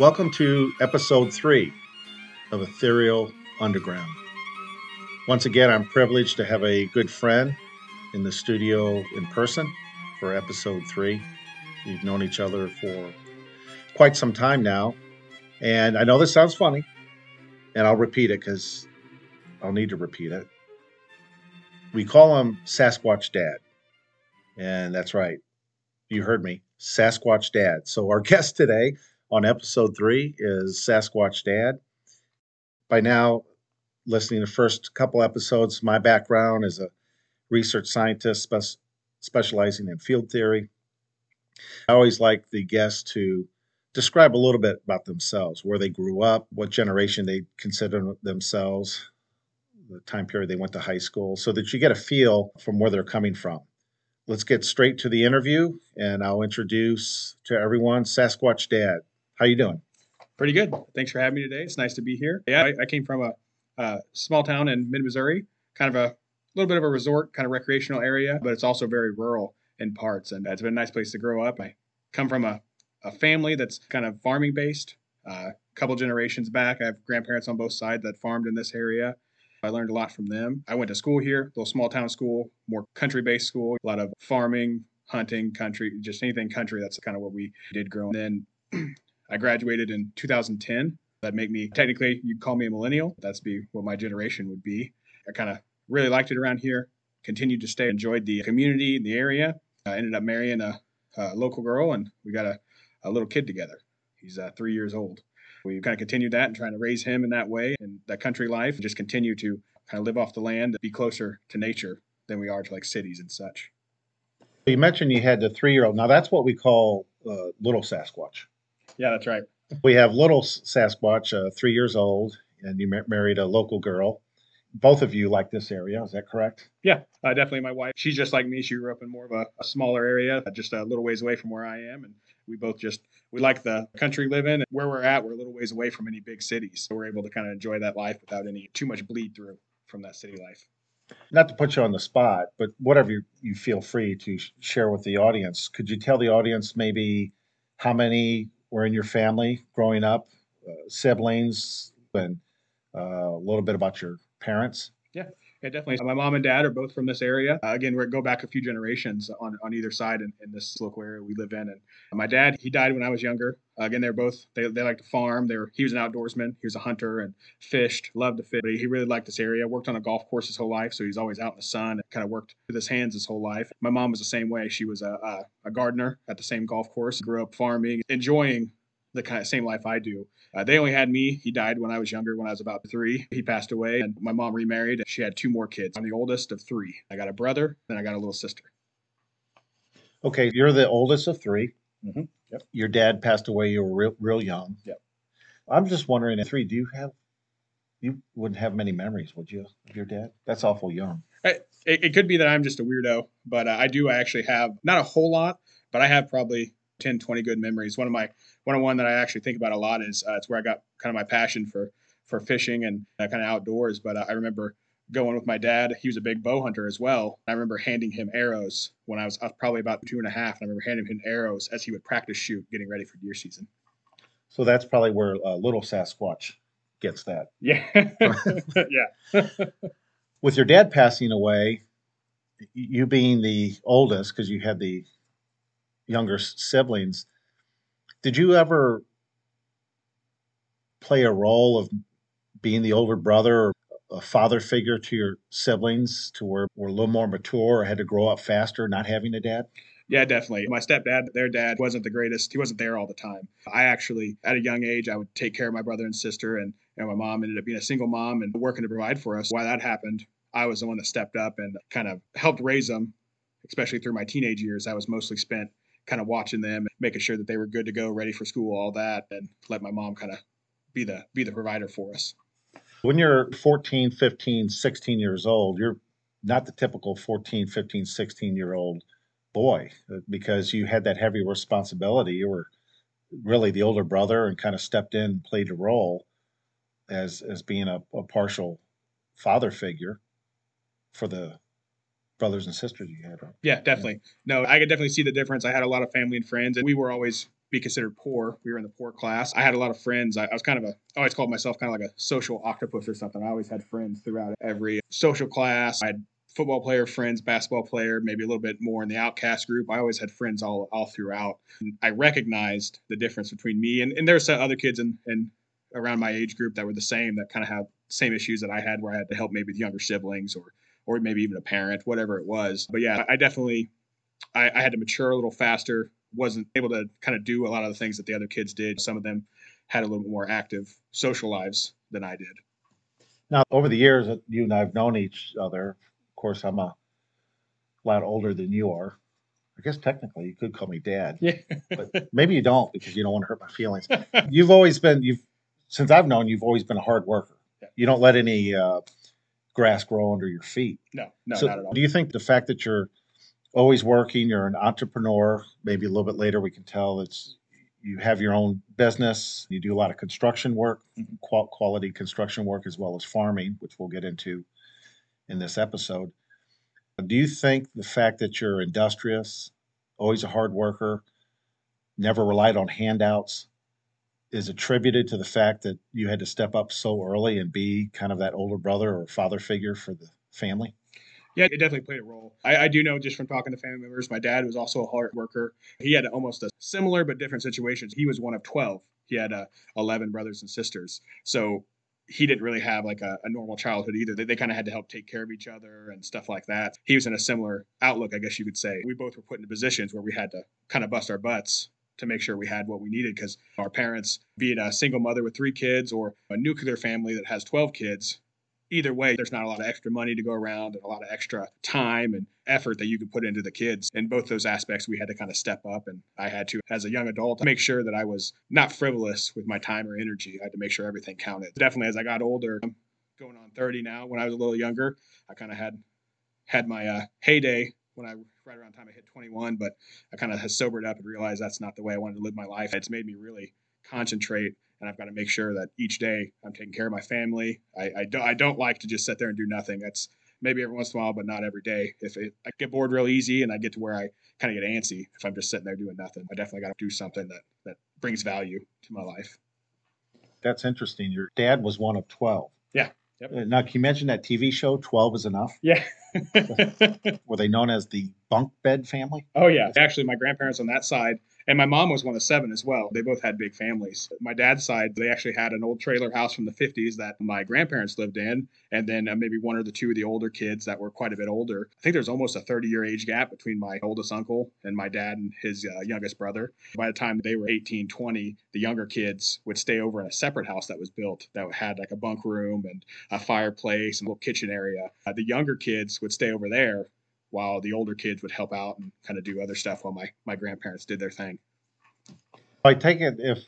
Welcome to episode three of Aethereal Underground. Once again, I'm privileged to have a good friend in the studio in person for episode three. We've known each other for quite some time now. And I know this sounds funny, and I'll repeat it because I'll need to repeat it. We call him Sasquatch Dad. And that's right. You heard me. Sasquatch Dad. So our guest today on episode three is Sasquatch Dad. By now, listening to the first couple episodes, my background is a research scientist spe- specializing in field theory. I always like the guests to describe a little bit about themselves, where they grew up, what generation they consider themselves, the time period they went to high school, so that you get a feel from where they're coming from. Let's get straight to the interview, and I'll introduce to everyone Sasquatch Dad. How you doing? Pretty good. Thanks for having me today. It's nice to be here. Yeah, I, I came from a, a, small town in mid Missouri, kind of a little bit of a resort, kind of recreational area, but it's also very rural in parts, and it's been a nice place to grow up. I come from a, a family that's kind of farming based. Uh, a couple generations back, I have grandparents on both sides that farmed in this area. I learned a lot from them. I went to school here, little small town school, more country based school, a lot of farming, hunting, country, just anything country. That's kind of what we did growing. Then I graduated in 2010. That make me technically you call me a millennial. That's be what my generation would be. I kind of really liked it around here. Continued to stay, enjoyed the community, the area. I ended up marrying a, a local girl, and we got a, a little kid together. He's uh, three years old we kind of continued that and trying to raise him in that way and that country life and just continue to kind of live off the land, be closer to nature than we are to like cities and such. You mentioned you had the three year old. Now that's what we call uh, little Sasquatch. Yeah, that's right. We have little Sasquatch, uh, three years old, and you mar- married a local girl. Both of you like this area, is that correct? Yeah, uh, definitely. My wife, she's just like me. She grew up in more of a, a smaller area, just a little ways away from where I am, and we both just we like the country living and where we're at we're a little ways away from any big cities so we're able to kind of enjoy that life without any too much bleed through from that city life not to put you on the spot but whatever you, you feel free to share with the audience could you tell the audience maybe how many were in your family growing up? Uh, siblings and uh, a little bit about your parents? Yeah yeah, definitely. My mom and dad are both from this area. Uh, again, we go back a few generations on, on either side in, in this local area we live in. And my dad, he died when I was younger. Uh, again, they're both they, they like to farm. They were he was an outdoorsman. He was a hunter and fished, loved to fish. He really liked this area. Worked on a golf course his whole life, so he's always out in the sun. And kind of worked with his hands his whole life. My mom was the same way. She was a, a, a gardener at the same golf course. Grew up farming, enjoying the kind of same life I do. Uh, they only had me. He died when I was younger, when I was about three. He passed away, and my mom remarried. She had two more kids. I'm the oldest of three. I got a brother, then I got a little sister. Okay, you're the oldest of 3 mm-hmm. Yep. Your dad passed away. You were real, real young. Yep. I'm just wondering, at three, do you have? You wouldn't have many memories, would you, of your dad? That's awful young. it, it, could be that I'm just a weirdo, but uh, I do actually have not a whole lot, but I have probably 10, 20 good memories. One of my one of one that I actually think about a lot is uh, it's where I got kind of my passion for for fishing and uh, kind of outdoors. But uh, I remember going with my dad. He was a big bow hunter as well. I remember handing him arrows when I was, I was probably about two and a half. And I remember handing him arrows as he would practice shoot, getting ready for deer season. So that's probably where uh, little Sasquatch gets that. Yeah, yeah. with your dad passing away, you being the oldest because you had the younger siblings, did you ever play a role of being the older brother or a father figure to your siblings to where we're a little more mature or had to grow up faster not having a dad? Yeah, definitely. My stepdad, their dad, wasn't the greatest. He wasn't there all the time. I actually, at a young age, I would take care of my brother and sister, and, and my mom ended up being a single mom and working to provide for us. Why that happened, I was the one that stepped up and kind of helped raise them, especially through my teenage years. I was mostly spent kind of watching them, making sure that they were good to go, ready for school, all that, and let my mom kind of be the be the provider for us. When you're 14, 15, 16 years old, you're not the typical 14, 15, 16 year old boy uh, because you had that heavy responsibility. You were really the older brother and kind of stepped in and played a role as as being a, a partial father figure for the brothers and sisters you had. Yeah, definitely. Yeah. No, I could definitely see the difference. I had a lot of family and friends, and we were always be considered poor. We were in the poor class. I had a lot of friends. I, I was kind of a, I always called myself kind of like a social octopus or something. I always had friends throughout every social class. I had football player friends, basketball player, maybe a little bit more in the outcast group. I always had friends all all throughout. And I recognized the difference between me and, and there's other kids in, in around my age group that were the same that kind of have same issues that I had where I had to help maybe the younger siblings or or maybe even a parent, whatever it was. But yeah, I definitely I, I had to mature a little faster. Wasn't able to kind of do a lot of the things that the other kids did. Some of them had a little bit more active social lives than I did. Now, over the years that you and I've known each other, of course, I'm a lot older than you are. I guess technically you could call me dad. Yeah. but maybe you don't because you don't want to hurt my feelings. You've always been you've since I've known you've always been a hard worker. Yeah. You don't let any uh, grass grow under your feet. no, no, so not at all. do you think the fact that you're always working, you're an entrepreneur, maybe a little bit later we can tell it's you have your own business, you do a lot of construction work, Mhm. qual- quality construction work as well as farming, which we'll get into in this episode. Do you think the fact that you're industrious, always a hard worker, never relied on handouts is attributed to the fact that you had to step up so early and be kind of that older brother or father figure for the family? Yeah, it definitely played a role. I, I do know just from talking to family members, my dad was also a hard worker. He had almost a similar but different situations. He was one of 12. He had uh, 11 brothers and sisters. So he didn't really have like a, a normal childhood either. They, they kind of had to help take care of each other and stuff like that. He was in a similar outlook, I guess you could say. We both were put into positions where we had to kind of bust our butts to make sure we had what we needed because our parents, be it a single mother with three kids or a nuclear family that has 12 kids, either way, there's not a lot of extra money to go around and a lot of extra time and effort that you could put into the kids. In both those aspects, we had to kind of step up. And I had to, as a young adult, make sure that I was not frivolous with my time or energy. I had to make sure everything counted. Definitely, as I got older, I'm going on 30 now. When I was a little younger, I kind of had had my uh, heyday when I right around the time I hit 21, but I kind of has sobered up and realized that's not the way I wanted to live my life. It's made me really concentrate and I've got to make sure that each day I'm taking care of my family. I, I, don't, I don't like to just sit there and do nothing. That's maybe every once in a while, but not every day. If it, I get bored real easy and I get to where I kind of get antsy if I'm just sitting there doing nothing, I definitely got to do something that, that brings value to my life. That's interesting. Your dad was one of 12. Yeah. Yep. Uh, Now, can you mention that TV show, 12 is Enough? Yeah. Were they known as the bunk bed family? Oh yeah, actually, my grandparents on that side, and my mom was one of seven as well. They both had big families. My dad's side, they actually had an old trailer house from the '50s that my grandparents lived in, and then uh, maybe one or the two of the older kids that were quite a bit older. I think there's almost a 30-year age gap between my oldest uncle and my dad and his uh, youngest brother. By the time they were 18, 20, the younger kids would stay over in a separate house that was built that had like a bunk room and a fireplace and a little kitchen area. Uh, the younger kids would stay over there while the older kids would help out and kind of do other stuff while my, my grandparents did their thing. I take it if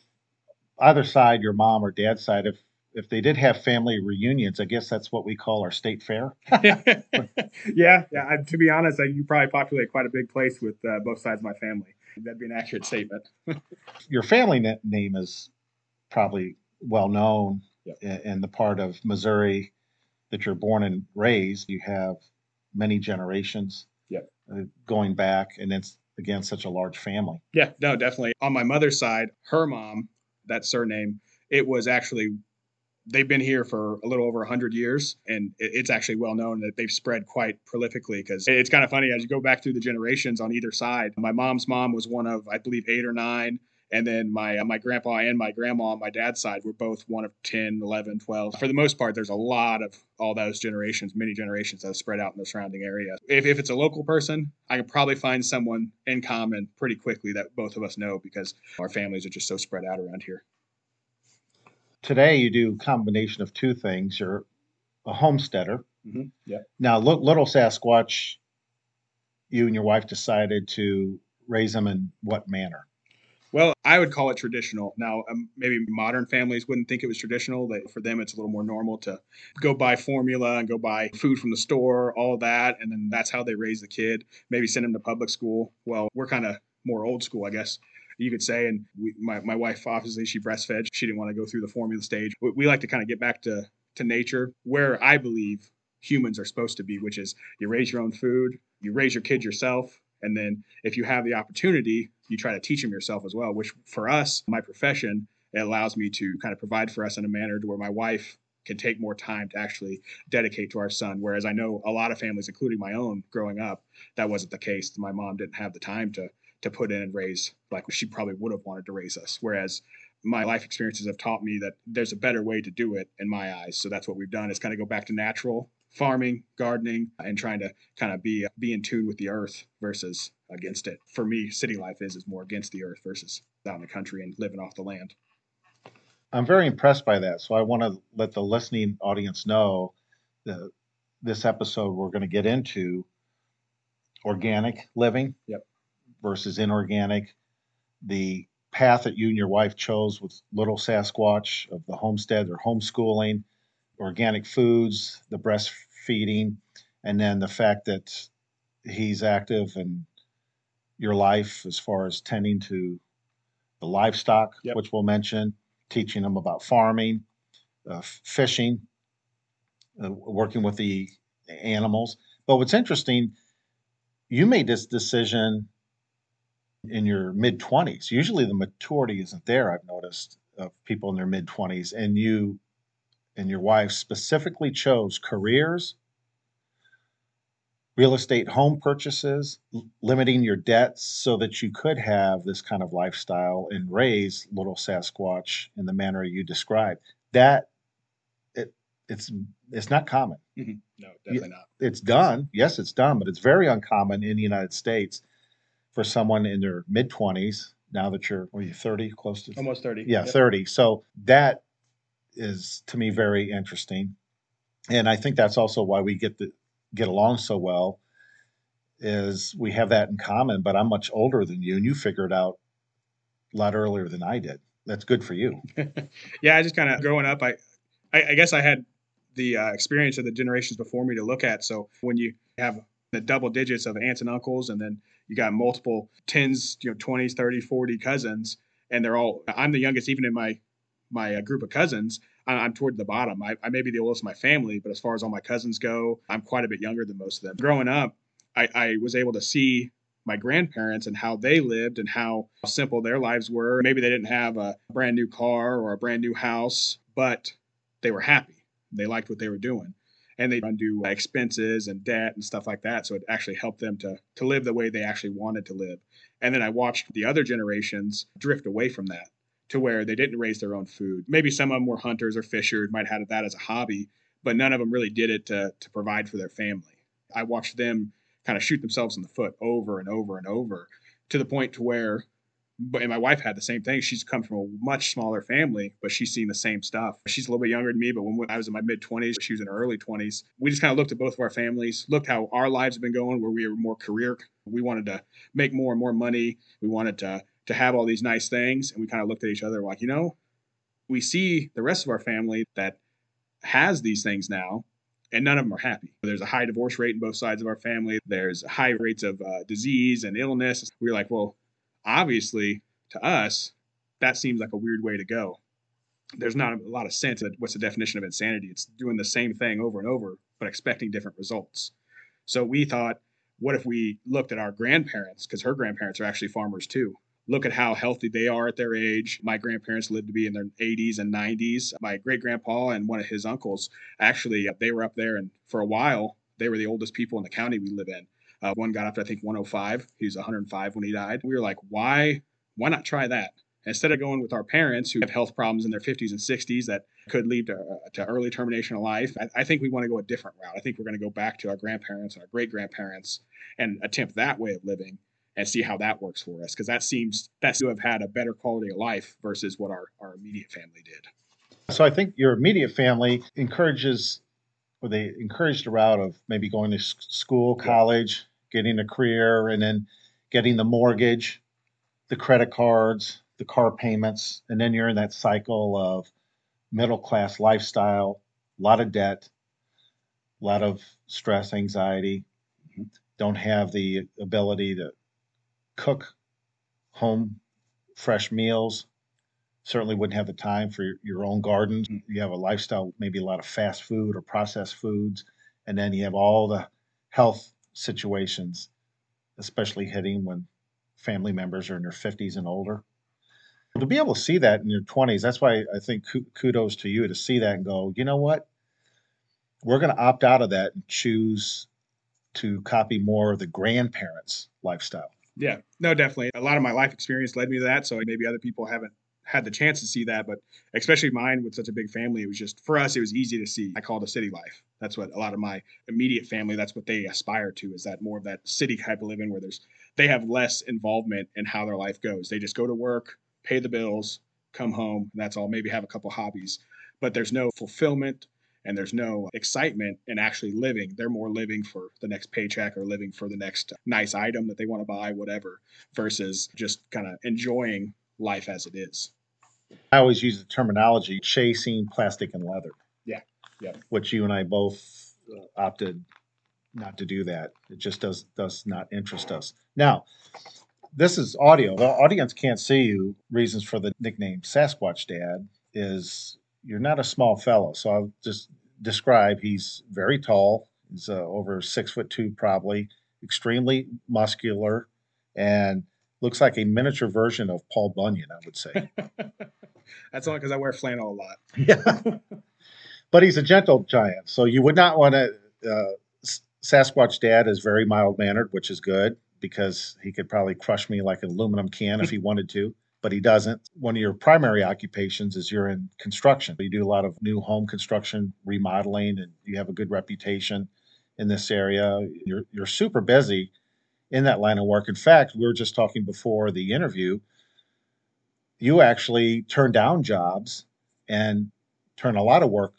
either side, your mom or dad's side, if if they did have family reunions, I guess that's what we call our state fair. yeah, yeah. I, to be honest, I, you probably populate quite a big place with uh, both sides of my family. That'd be an accurate statement. Your family na- name is probably well known Yep. in, in the part of Missouri that you're born and raised. You have many generations Yep. uh, going back, and it's again such a large family. Yeah, no, definitely. On my mother's side, her mom, that surname, it was actually they've been here for a little over 100 years and it's actually well known that they've spread quite prolifically because it's kind of funny as you go back through the generations on either side my mom's mom was one of i believe eight or nine and then my uh, my grandpa and my grandma on my dad's side were both one of 10 11 12 for the most part there's a lot of all those generations many generations that have spread out in the surrounding area if, if it's a local person i can probably find someone in common pretty quickly that both of us know because our families are just so spread out around here Today, you do a combination of two things. You're a homesteader. mm-hmm. yeah Now, Li- Little Sasquatch, you and your wife decided to raise them in what manner? Well, I would call it traditional. Now, um, maybe modern families wouldn't think it was traditional. That for them, it's a little more normal to go buy formula and go buy food from the store, all that, and then that's how they raise the kid. Maybe send him to public school. Well, we're kind of more old school, I guess you could say. And we, my my wife obviously she breastfed. She didn't want to go through the formula stage. We, we like to kind of get back to to nature, where I believe humans are supposed to be, which is you raise your own food, you raise your kid yourself, and then if you have the opportunity, you try to teach them yourself as well. Which for us, my profession, it allows me to kind of provide for us in a manner to where my wife can take more time to actually dedicate to our son. Whereas I know a lot of families, including my own, growing up, that wasn't the case. My mom didn't have the time to to put in and raise like she probably would have wanted to raise us. Whereas my life experiences have taught me that there's a better way to do it in my eyes. So that's what we've done is kind of go back to natural farming, gardening, and trying to kind of be be in tune with the earth versus against it. For me, city life is is more against the earth versus out in the country and living off the land. I'm very impressed by that. So I want to let the listening audience know that this episode we're going to get into organic living yep. versus inorganic, the path that you and your wife chose with Little Sasquatch of the homestead or homeschooling, organic foods, the breastfeeding, and then the fact that he's active in your life as far as tending to the livestock, yep. which we'll mention, teaching them about farming, uh, fishing, uh, working with the animals. But what's interesting, you made this decision in your mid 20s. Usually the maturity isn't there, I've noticed, of people in their mid 20s. And you and your wife specifically chose careers, real estate home purchases, limiting your debts so that you could have this kind of lifestyle and raise little Sasquatch in the manner you described. That it, it's it's not common. Mm-hmm. No, definitely not. It's done. Yes, it's done, but it's very uncommon in the United States for someone in their mid twenties. Now that you're, are you thirty, close to almost thirty? Yeah, yep. thirty. So that is to me very interesting, and I think that's also why we get the get along so well. Is we have that in common, but I'm much older than you, and you figured out a lot earlier than I did. That's good for you. yeah, I just kind of growing up, I, I, I guess I had the uh, experience of the generations before me to look at. So when you have the double digits of aunts and uncles, and then you got multiple tens, you know, 20s, 30, 40 cousins, and they're all, I'm the youngest, even in my my uh, group of cousins, I'm toward the bottom. I, I may be the oldest in my family, but as far as all my cousins go, I'm quite a bit younger than most of them. Growing up, I, I was able to see my grandparents and how they lived and how simple their lives were. Maybe they didn't have a brand new car or a brand new house, but they were happy. They liked what they were doing. And they undo expenses and debt and stuff like that. So it actually helped them to, to live the way they actually wanted to live. And then I watched the other generations drift away from that to where they didn't raise their own food. Maybe some of them were hunters or fishers, might have had that as a hobby, but none of them really did it to, to provide for their family. I watched them kind of shoot themselves in the foot over and over and over to the point to where and my wife had the same thing. She's come from a much smaller family, but she's seen the same stuff. She's a little bit younger than me, but when I was in my mid 20s, she was in her early 20s. We just kind of looked at both of our families, looked how our lives have been going, where we were more career. We wanted to make more and more money. We wanted to to have all these nice things. And we kind of looked at each other like, you know, we see the rest of our family that has these things now, and none of them are happy. There's a high divorce rate in both sides of our family. There's high rates of uh, disease and illness. We are like, well, obviously, to us, that seems like a weird way to go. There's not a lot of sense. What's the definition of insanity? It's doing the same thing over and over, but expecting different results. So we thought, what if we looked at our grandparents? Because her grandparents are actually farmers too look at how healthy they are at their age. My grandparents lived to be in their 80s and 90s. My great grandpa and one of his uncles actually they were up there, and for a while they were the oldest people in the county we live in. Uh, one got up to I think 105. He was 105 when he died. We were like, why why not try that? Instead of going with our parents who have health problems in their 50s and 60s that could lead to, uh, to early termination of life, I, I think we want to go a different route. I think we're going to go back to our grandparents and our great grandparents and attempt that way of living and see how that works for us because that seems that to have had a better quality of life versus what our, our immediate family did. So I think your immediate family encourages, or they encouraged the route of maybe going to school, college, getting a career, and then getting the mortgage, the credit cards, the car payments, and then you're in that cycle of middle class lifestyle, a lot of debt, a lot of stress, anxiety, mm-hmm. don't have the ability to cook home fresh meals. Certainly wouldn't have the time for your, your own garden. Mm. You have a lifestyle, maybe a lot of fast food or processed foods. And then you have all the health situations, especially hitting when family members are in their 50s and older. To be able to see that in your 20s, that's why I think kudos to you to see that and go, you know what? We're going to opt out of that and choose to copy more of the grandparents' lifestyle. Yeah, no, definitely. A lot of my life experience led me to that. So maybe other people haven't had the chance to see that, but especially mine with such a big family, it was just for us, it was easy to see. I call it a city life. That's what a lot of my immediate family, that's what they aspire to, is that more of that city type of living where there's they have less involvement in how their life goes. They just go to work, pay the bills, come home, and that's all. Maybe have a couple hobbies, but there's no fulfillment and there's no excitement in actually living. They're more living for the next paycheck or living for the next nice item that they want to buy, whatever, versus just kind of enjoying life as it is. I always use the terminology chasing plastic and leather. Yeah. Yeah. Which you and I both uh, opted not to do that. It just does does not interest us. Now, this is audio. The audience can't see you. Reasons for the nickname Sasquatch Dad is you're not a small fellow. So I'll just describe he's very tall. He's uh, over six foot two, probably, extremely muscular, and looks like a miniature version of Paul Bunyan, I would say. That's only because I wear flannel a lot. Yeah. but he's a gentle giant. So you would not want to. Uh, Sasquatch Dad is very mild mannered, which is good because he could probably crush me like an aluminum can if he wanted to but he doesn't. One of your primary occupations is you're in construction. You do a lot of new home construction, remodeling, and you have a good reputation in this area. You're you're super busy in that line of work. In fact, we were just talking before the interview. You actually turn down jobs and turn a lot of work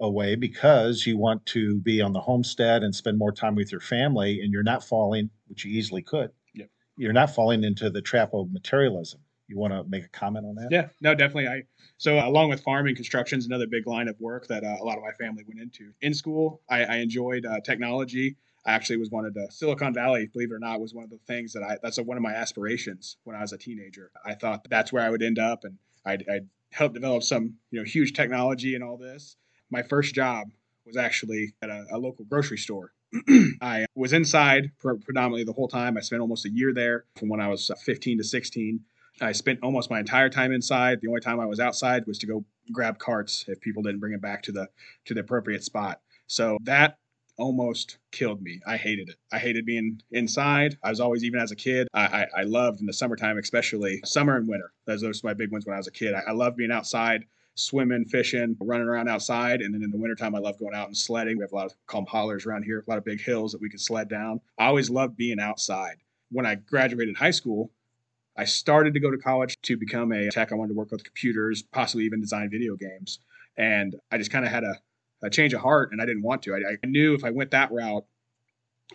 away because you want to be on the homestead and spend more time with your family, and you're not falling, which you easily could. Yep. You're not falling into the trap of materialism you want to make a comment on that? Yeah, no, definitely. I so along with farming, construction is another big line of work that uh, a lot of my family went into. In school, I, I enjoyed uh, technology. I actually was one of the Silicon Valley, believe it or not, was one of the things that I that's a, one of my aspirations when I was a teenager. I thought that's where I would end up, and I'd, I'd help develop some you know huge technology and all this. My first job was actually at a, a local grocery store. I was inside predominantly the whole time. I spent almost a year there from when I was uh, 15 to 16. I spent almost my entire time inside. The only time I was outside was to go grab carts if people didn't bring it back to the to the appropriate spot. So that almost killed me. I hated it. I hated being inside. I was always, even as a kid, I, I, I loved in the summertime, especially summer and winter. Those, those were my big ones when I was a kid. I, I loved being outside, swimming, fishing, running around outside. And then in the wintertime, I love going out and sledding. We have a lot of calm hollers around here, a lot of big hills that we could sled down. I always loved being outside. When I graduated high school, I started to go to college to become a tech. I wanted to work with computers, possibly even design video games. And I just kind of had a, a, change of heart and I didn't want to. I, I knew if I went that route,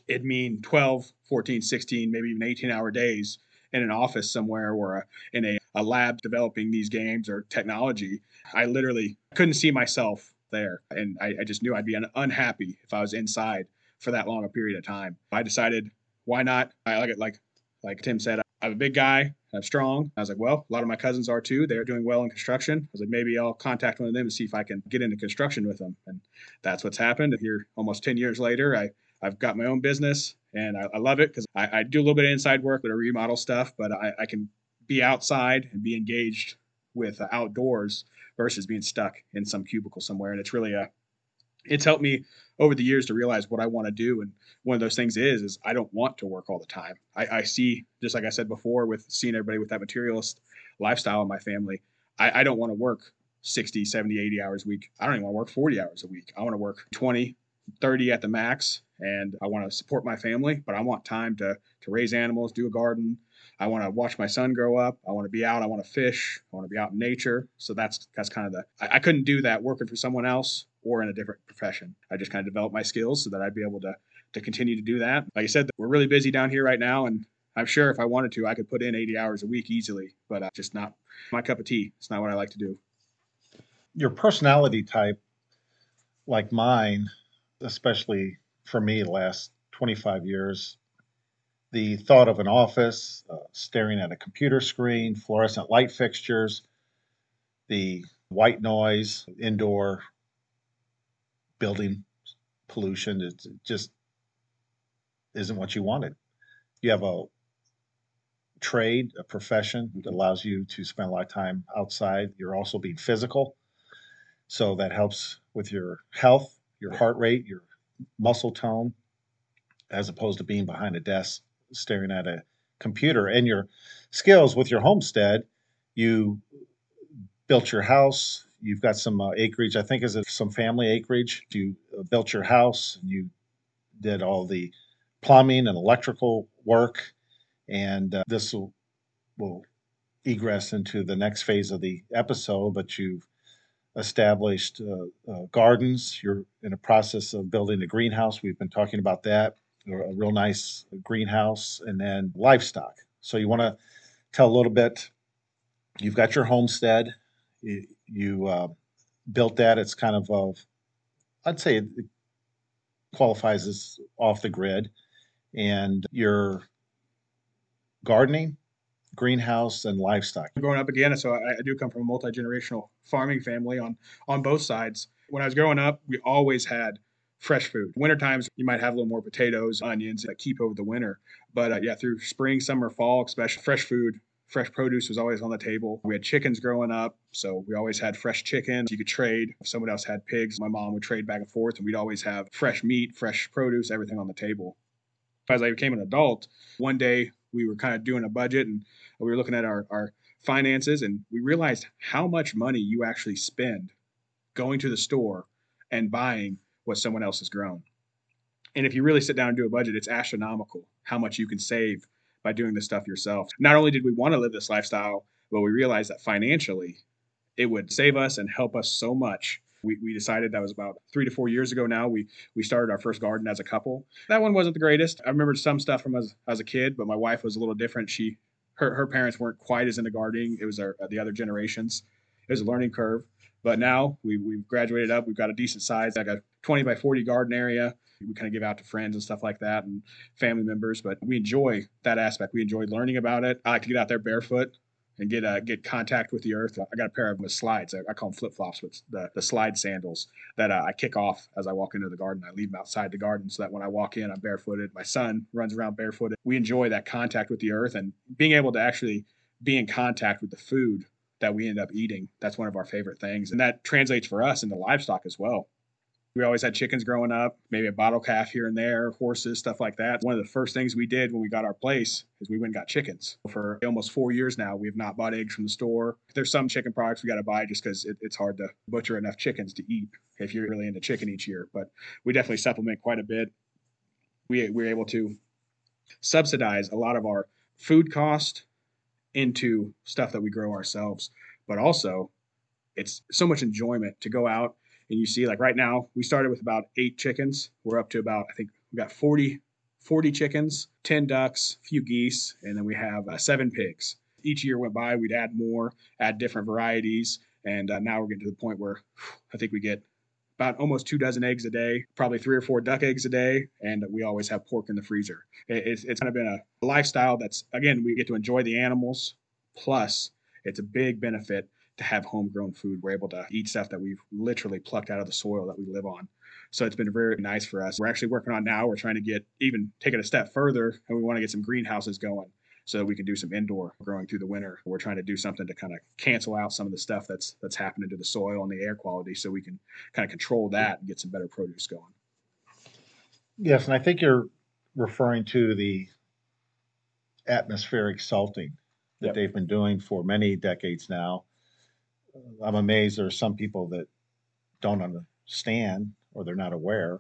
it'd mean 12, 14, 16, maybe even 18 hour days in an office somewhere or a, in a, a lab developing these games or technology. I literally couldn't see myself there. And I, I just knew I'd be un- unhappy if I was inside for that long a period of time. I decided, why not? I like it, like, like Tim said, I'm a big guy. I'm strong. I was like, well, a lot of my cousins are too. They're doing well in construction. I was like, maybe I'll contact one of them and see if I can get into construction with them. And that's what's happened. Here, almost 10 years later, I, I've got my own business and I, I love it because I, I, do a little bit of inside work, but I remodel stuff, but I, I can be outside and be engaged with outdoors versus being stuck in some cubicle somewhere. And it's really a, it's helped me over the years to realize what I want to do. And one of those things is, is I don't want to work all the time. I, I see, just like I said before, with seeing everybody with that materialist lifestyle in my family, I, I don't want to work 60, 70, 80 hours a week. I don't even want to work 40 hours a week. I want to work 20, 30 at the max. And I want to support my family, but I want time to, to raise animals, do a garden. I want to watch my son grow up. I want to be out. I want to fish. I want to be out in nature. So that's that's kind of the I, I couldn't do that working for someone else or in a different profession. I just kind of developed my skills so that I'd be able to to continue to do that. Like I said, we're really busy down here right now, and I'm sure if I wanted to, I could put in 80 hours a week easily, but uh, just not my cup of tea. It's not what I like to do. Your personality type, like mine, especially for me, last 25 years, the thought of an office, uh, staring at a computer screen, fluorescent light fixtures, the white noise, indoor building pollution. It just isn't what you wanted. You have a trade, a profession that mm-hmm. allows you to spend a lot of time outside. You're also being physical. So that helps with your health, your heart rate, your muscle tone, as opposed to being behind a desk staring at a computer. And your skills with your homestead, you built your house, you've got some uh, acreage, I think is it some family acreage. You uh, built your house, and you did all the plumbing and electrical work. And uh, this will, will egress into the next phase of the episode, but you've established uh, uh, gardens. You're in a process of building a greenhouse. We've been talking about that, a real nice greenhouse, and then livestock. So you want to tell a little bit. You've got your homestead. You, you uh, built that. It's kind of, uh, I'd say it qualifies as off the grid. And your gardening, greenhouse, and livestock. Growing up again, so I, I do come from a multi generational farming family on on both sides. When I was growing up, we always had fresh food. Winter times, you might have a little more potatoes, onions that keep over the winter. But uh, yeah, through spring, summer, fall, especially fresh food, fresh produce was always on the table. We had chickens growing up, so we always had fresh chicken. You could trade. If someone else had pigs, my mom would trade back and forth, and we'd always have fresh meat, fresh produce, everything on the table. As I became an adult, one day we were kind of doing a budget and we were looking at our, our finances, and we realized how much money you actually spend going to the store and buying what someone else has grown. And if you really sit down and do a budget, it's astronomical how much you can save by doing this stuff yourself. Not only did we want to live this lifestyle, but we realized that financially it would save us and help us so much. We, we decided that was about three to four years ago now. We we started our first garden as a couple. That one wasn't the greatest. I remember some stuff from as, as a kid, but my wife was a little different. She her, her parents weren't quite as into gardening. It was our, the other generations. It was a learning curve. But now we, we've graduated up. We've got a decent size, like a 20 by 40 garden area. We kind of give out to friends and stuff like that and family members. But we enjoy that aspect. We enjoy learning about it. I like to get out there barefoot and get uh, get contact with the earth. I got a pair of with slides. I, I call them flip flops, but the, the slide sandals that uh, I kick off as I walk into the garden. I leave them outside the garden so that when I walk in, I'm barefooted. My son runs around barefooted. We enjoy that contact with the earth and being able to actually be in contact with the food that we end up eating. That's one of our favorite things. And that translates for us into livestock as well. We always had chickens growing up, maybe a bottle calf here and there, horses, stuff like that. One of the first things we did when we got our place is we went and got chickens. For almost four years now, we have not bought eggs from the store. There's some chicken products we got to buy just because it, it's hard to butcher enough chickens to eat if you're really into chicken each year. But we definitely supplement quite a bit. We, we're able to subsidize a lot of our food cost into stuff that we grow ourselves. But also, it's so much enjoyment to go out and you see, like right now, we started with about eight chickens. We're up to about, I think we've got 40, 40 chickens, 10 ducks, a few geese, and then we have uh, seven pigs. Each year went by, we'd add more, add different varieties. And uh, now we're getting to the point where I think we get about almost two dozen eggs a day, probably three or four duck eggs a day, and we always have pork in the freezer. It's, it's kind of been a lifestyle that's, again, we get to enjoy the animals, plus it's a big benefit to have homegrown food. We're able to eat stuff that we've literally plucked out of the soil that we live on. So it's been very nice for us. We're actually working on now, we're trying to get even take it a step further, and we want to get some greenhouses going so that we can do some indoor growing through the winter. We're trying to do something to kind of cancel out some of the stuff that's that's happening to the soil and the air quality so we can kind of control that and get some better produce going. Yes, and I think you're referring to the atmospheric salting that yep. they've been doing for many decades now. I'm amazed there are some people that don't understand or they're not aware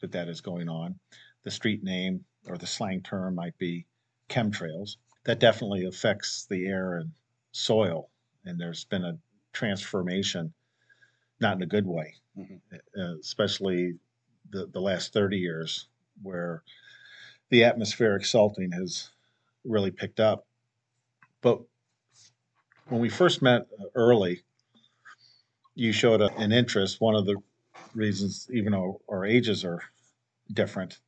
that that is going on. The street name or the slang term might be chemtrails. That definitely affects the air and soil, and there's been a transformation, not in a good way, mm-hmm. Uh, especially the, the last 30 years, where the atmospheric salting has really picked up. But when we first met early, you showed a, an interest. One of the reasons, even though our ages are different,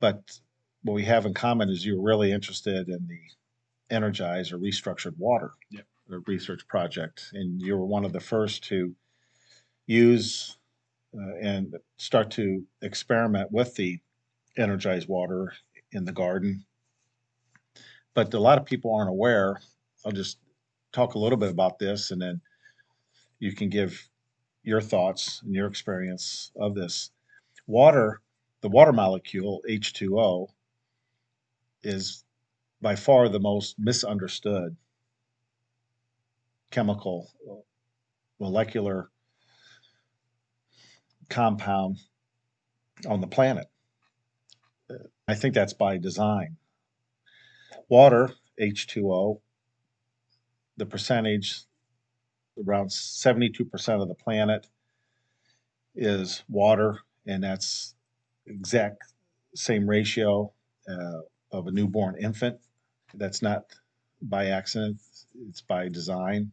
but what we have in common is you're really interested in the energized or restructured water yep. research project, and you were one of the first to use uh, and start to experiment with the energized water in the garden but a lot of people aren't aware. I'll just talk a little bit about this and then you can give your thoughts and your experience of this. Water, the water molecule, H2O, is by far the most misunderstood chemical molecular compound on the planet. I think that's by design. Water, H2O, the percentage, around 72% of the planet is water, and that's exact same ratio uh, of a newborn infant. That's not by accident, it's by design.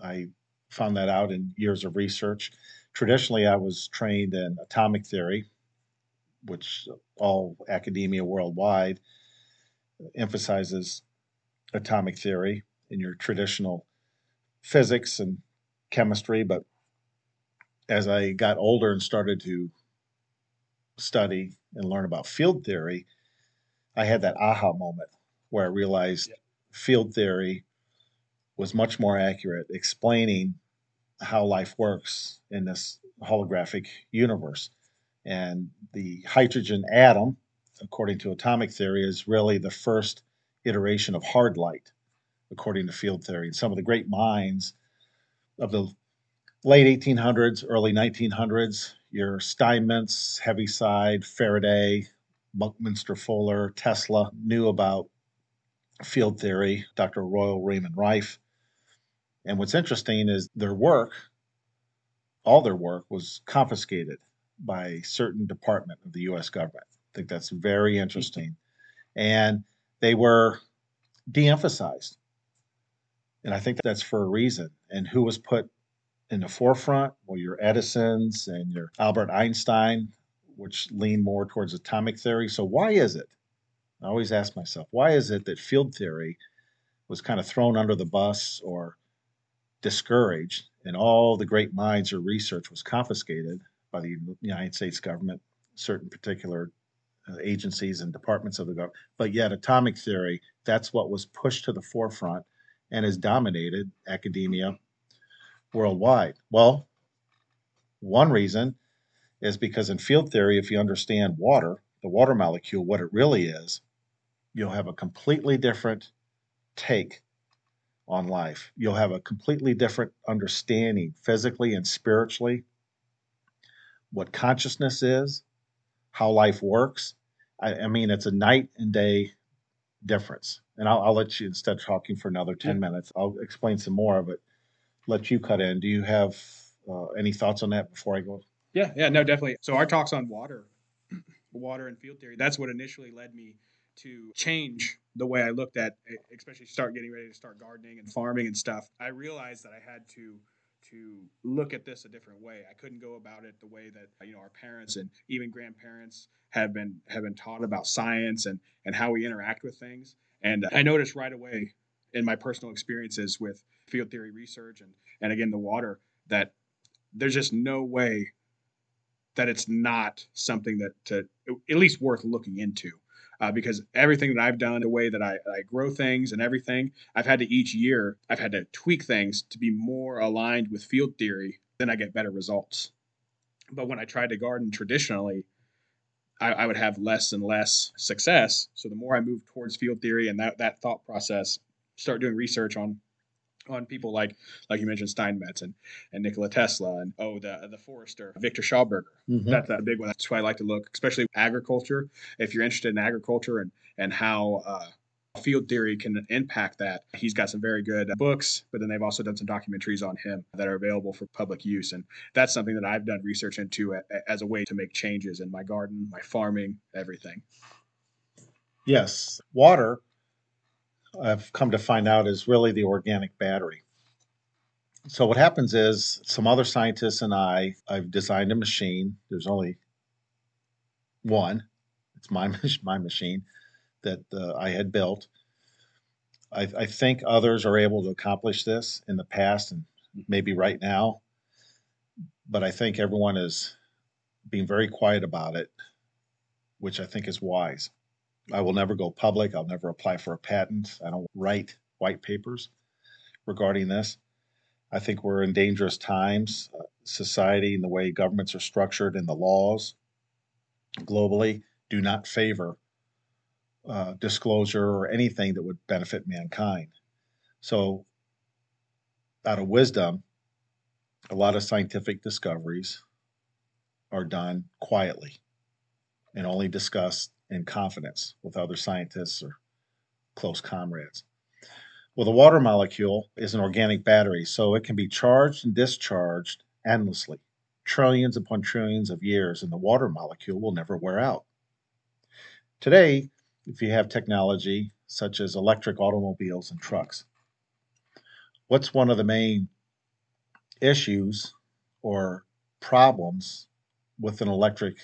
I found that out in years of research. Traditionally, I was trained in atomic theory, which all academia worldwide emphasizes atomic theory in your traditional physics and chemistry. But as I got older and started to study and learn about field theory, I had that aha moment where I realized yeah. field theory was much more accurate explaining how life works in this holographic universe. And the hydrogen atom, according to atomic theory, is really the first iteration of hard light, according to field theory. And some of the great minds of the late 1800s, early 1900s, your Steinmetz, Heaviside, Faraday, Buckminster Fuller, Tesla knew about field theory, Dr. Royal Raymond Rife. And what's interesting is their work, all their work, was confiscated by a certain department of the US government. I think that's very interesting. And they were de emphasized. And I think that's for a reason. And who was put in the forefront? Well, your Edisons and your Albert Einstein, which lean more towards atomic theory. So, why is it? I always ask myself, why is it that field theory was kind of thrown under the bus or discouraged, and all the great minds or research was confiscated by the United States government, certain particular uh, agencies and departments of the government. But yet, atomic theory, that's what was pushed to the forefront and has dominated academia worldwide. Well, one reason is because in field theory, if you understand water, the water molecule, what it really is, you'll have a completely different take on life. You'll have a completely different understanding physically and spiritually what consciousness is, how life works. I, I mean, it's a night and day difference. And I'll, I'll let you, instead of talking for another 10 yeah. minutes, I'll explain some more of it. Let you cut in. Do you have uh, any thoughts on that before I go? Yeah, yeah, no, definitely. So our talks on water, water and field theory, that's what initially led me to change the way I looked at, especially start getting ready to start gardening and farming and stuff. I realized that I had to to look at this a different way. I couldn't go about it the way that you know our parents and even grandparents have been have been taught about science and and how we interact with things. And I noticed right away in my personal experiences with field theory research and and again the water that there's just no way that it's not something that to at least worth looking into uh, because everything that I've done, the way that I, I grow things and everything, I've had to each year, I've had to tweak things to be more aligned with field theory, then I get better results. But when I tried to garden traditionally, I, I would have less and less success. So the more I move towards field theory and that, that thought process, start doing research on on people like like you mentioned Steinmetz and, and Nikola Tesla and oh the the Forester Victor Schauberger mm-hmm. that's a big one that's why I like to look especially agriculture if you're interested in agriculture and and how uh, field theory can impact that he's got some very good books but then they've also done some documentaries on him that are available for public use and that's something that I've done research into as a way to make changes in my garden my farming everything yes water I've come to find out is really the organic battery. So what happens is some other scientists and I, I've designed a machine. There's only one. It's my my machine that uh, I had built. I, I think others are able to accomplish this in the past and maybe right now, but I think everyone is being very quiet about it, which I think is wise. I will never go public. I'll never apply for a patent. I don't write white papers regarding this. I think we're in dangerous times. Uh, society and the way governments are structured and the laws globally do not favor uh, disclosure or anything that would benefit mankind. So, out of wisdom, a lot of scientific discoveries are done quietly and only discussed in confidence with other scientists or close comrades. Well, the water molecule is an organic battery, so it can be charged and discharged endlessly, trillions upon trillions of years, and the water molecule will never wear out. Today, if you have technology such as electric automobiles and trucks, what's one of the main issues or problems with an electric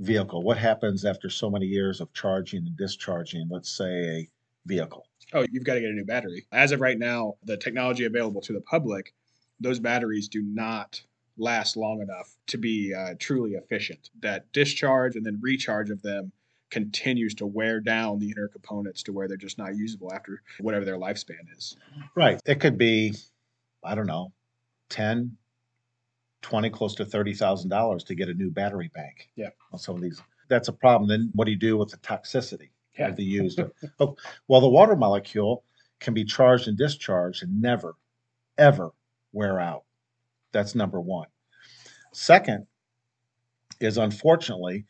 vehicle? What happens after so many years of charging and discharging, let's say, a vehicle? Oh, you've got to get a new battery. As of right now, the technology available to the public, those batteries do not last long enough to be uh, truly efficient. That discharge and then recharge of them continues to wear down the inner components to where they're just not usable after whatever their lifespan is. Right. It could be, I don't know, 10, 20, close to $30,000 to get a new battery bank. Yeah. On some of these. That's a problem. Then what do you do with the toxicity Yeah. of the used? oh, well, the water molecule can be charged and discharged and never, ever wear out. That's number one. Second is unfortunately,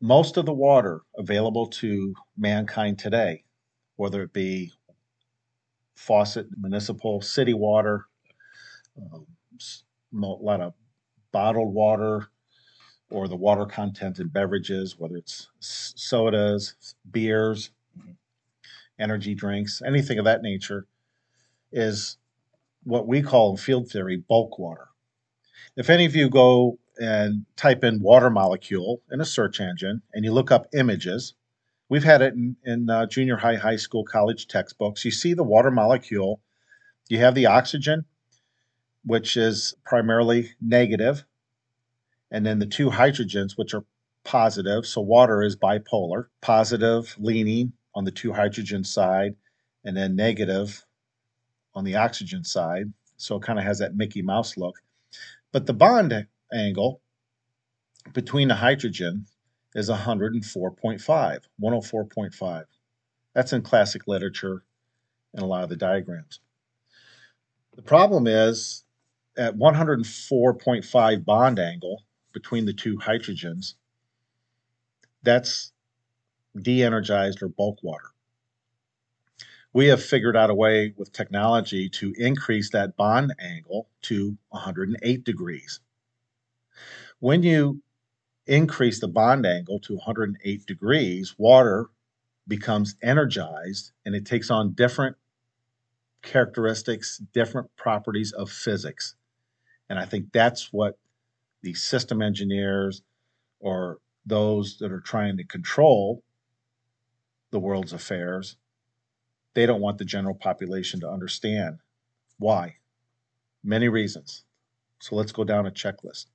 most of the water available to mankind today, whether it be faucet, municipal, city water, um, a lot of bottled water, or the water content in beverages, whether it's sodas, beers, energy drinks, anything of that nature, is what we call in field theory bulk water. If any of you go and type in water molecule in a search engine and you look up images, we've had it in, in uh, junior high, high school, college textbooks. You see the water molecule, you have the oxygen, which is primarily negative, and then the two hydrogens, which are positive. So water is bipolar, positive leaning on the two hydrogen side, and then negative on the oxygen side. So it kind of has that Mickey Mouse look. But the bond angle between the hydrogen is 104.5, 104.5. That's in classic literature and a lot of the diagrams. The problem is at 104.5 bond angle between the two hydrogens, that's de energized or bulk water. We have figured out a way with technology to increase that bond angle to 108 degrees. When you increase the bond angle to 108 degrees, water becomes energized and it takes on different characteristics, different properties of physics. And I think that's what the system engineers or those that are trying to control the world's affairs, they don't want the general population to understand. Why? Many reasons. So let's go down a checklist.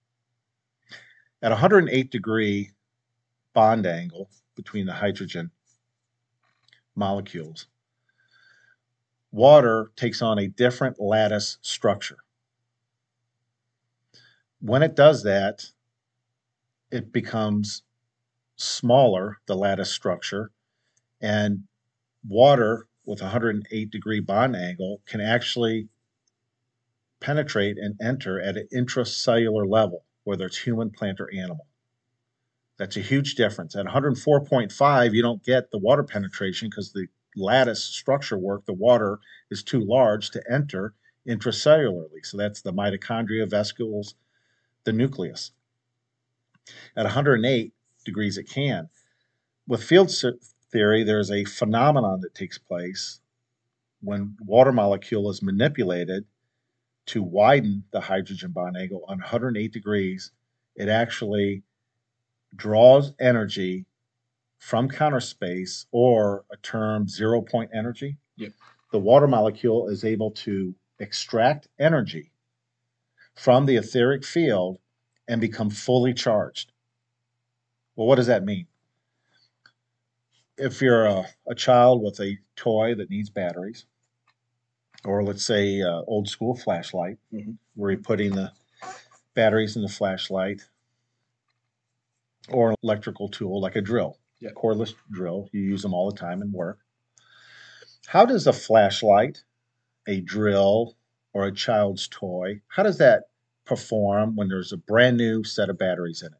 At 108 degree bond angle between the hydrogen molecules, water takes on a different lattice structure. When it does that, it becomes smaller, the lattice structure, and water with 108 degree bond angle can actually penetrate and enter at an intracellular level, whether it's human, plant, or animal. That's a huge difference. At 104.5, you don't get the water penetration because the lattice structure work, the water is too large to enter intracellularly. So that's the mitochondria, vesicles, the nucleus. At 108 degrees, it can. With field theory, there's a phenomenon that takes place when water molecule is manipulated to widen the hydrogen bond angle on 108 degrees. It actually draws energy from counter space or a term zero point energy. Yep. The water molecule is able to extract energy from the etheric field and become fully charged. Well, what does that mean? if you're a, a child with a toy that needs batteries, or let's say uh, old school flashlight, Mhm. where you're putting the batteries in the flashlight, or an electrical tool like a drill, Yeah. cordless drill, you use them all the time in work. How does a flashlight, a drill, or a child's toy, how does that perform when there's a brand new set of batteries in it?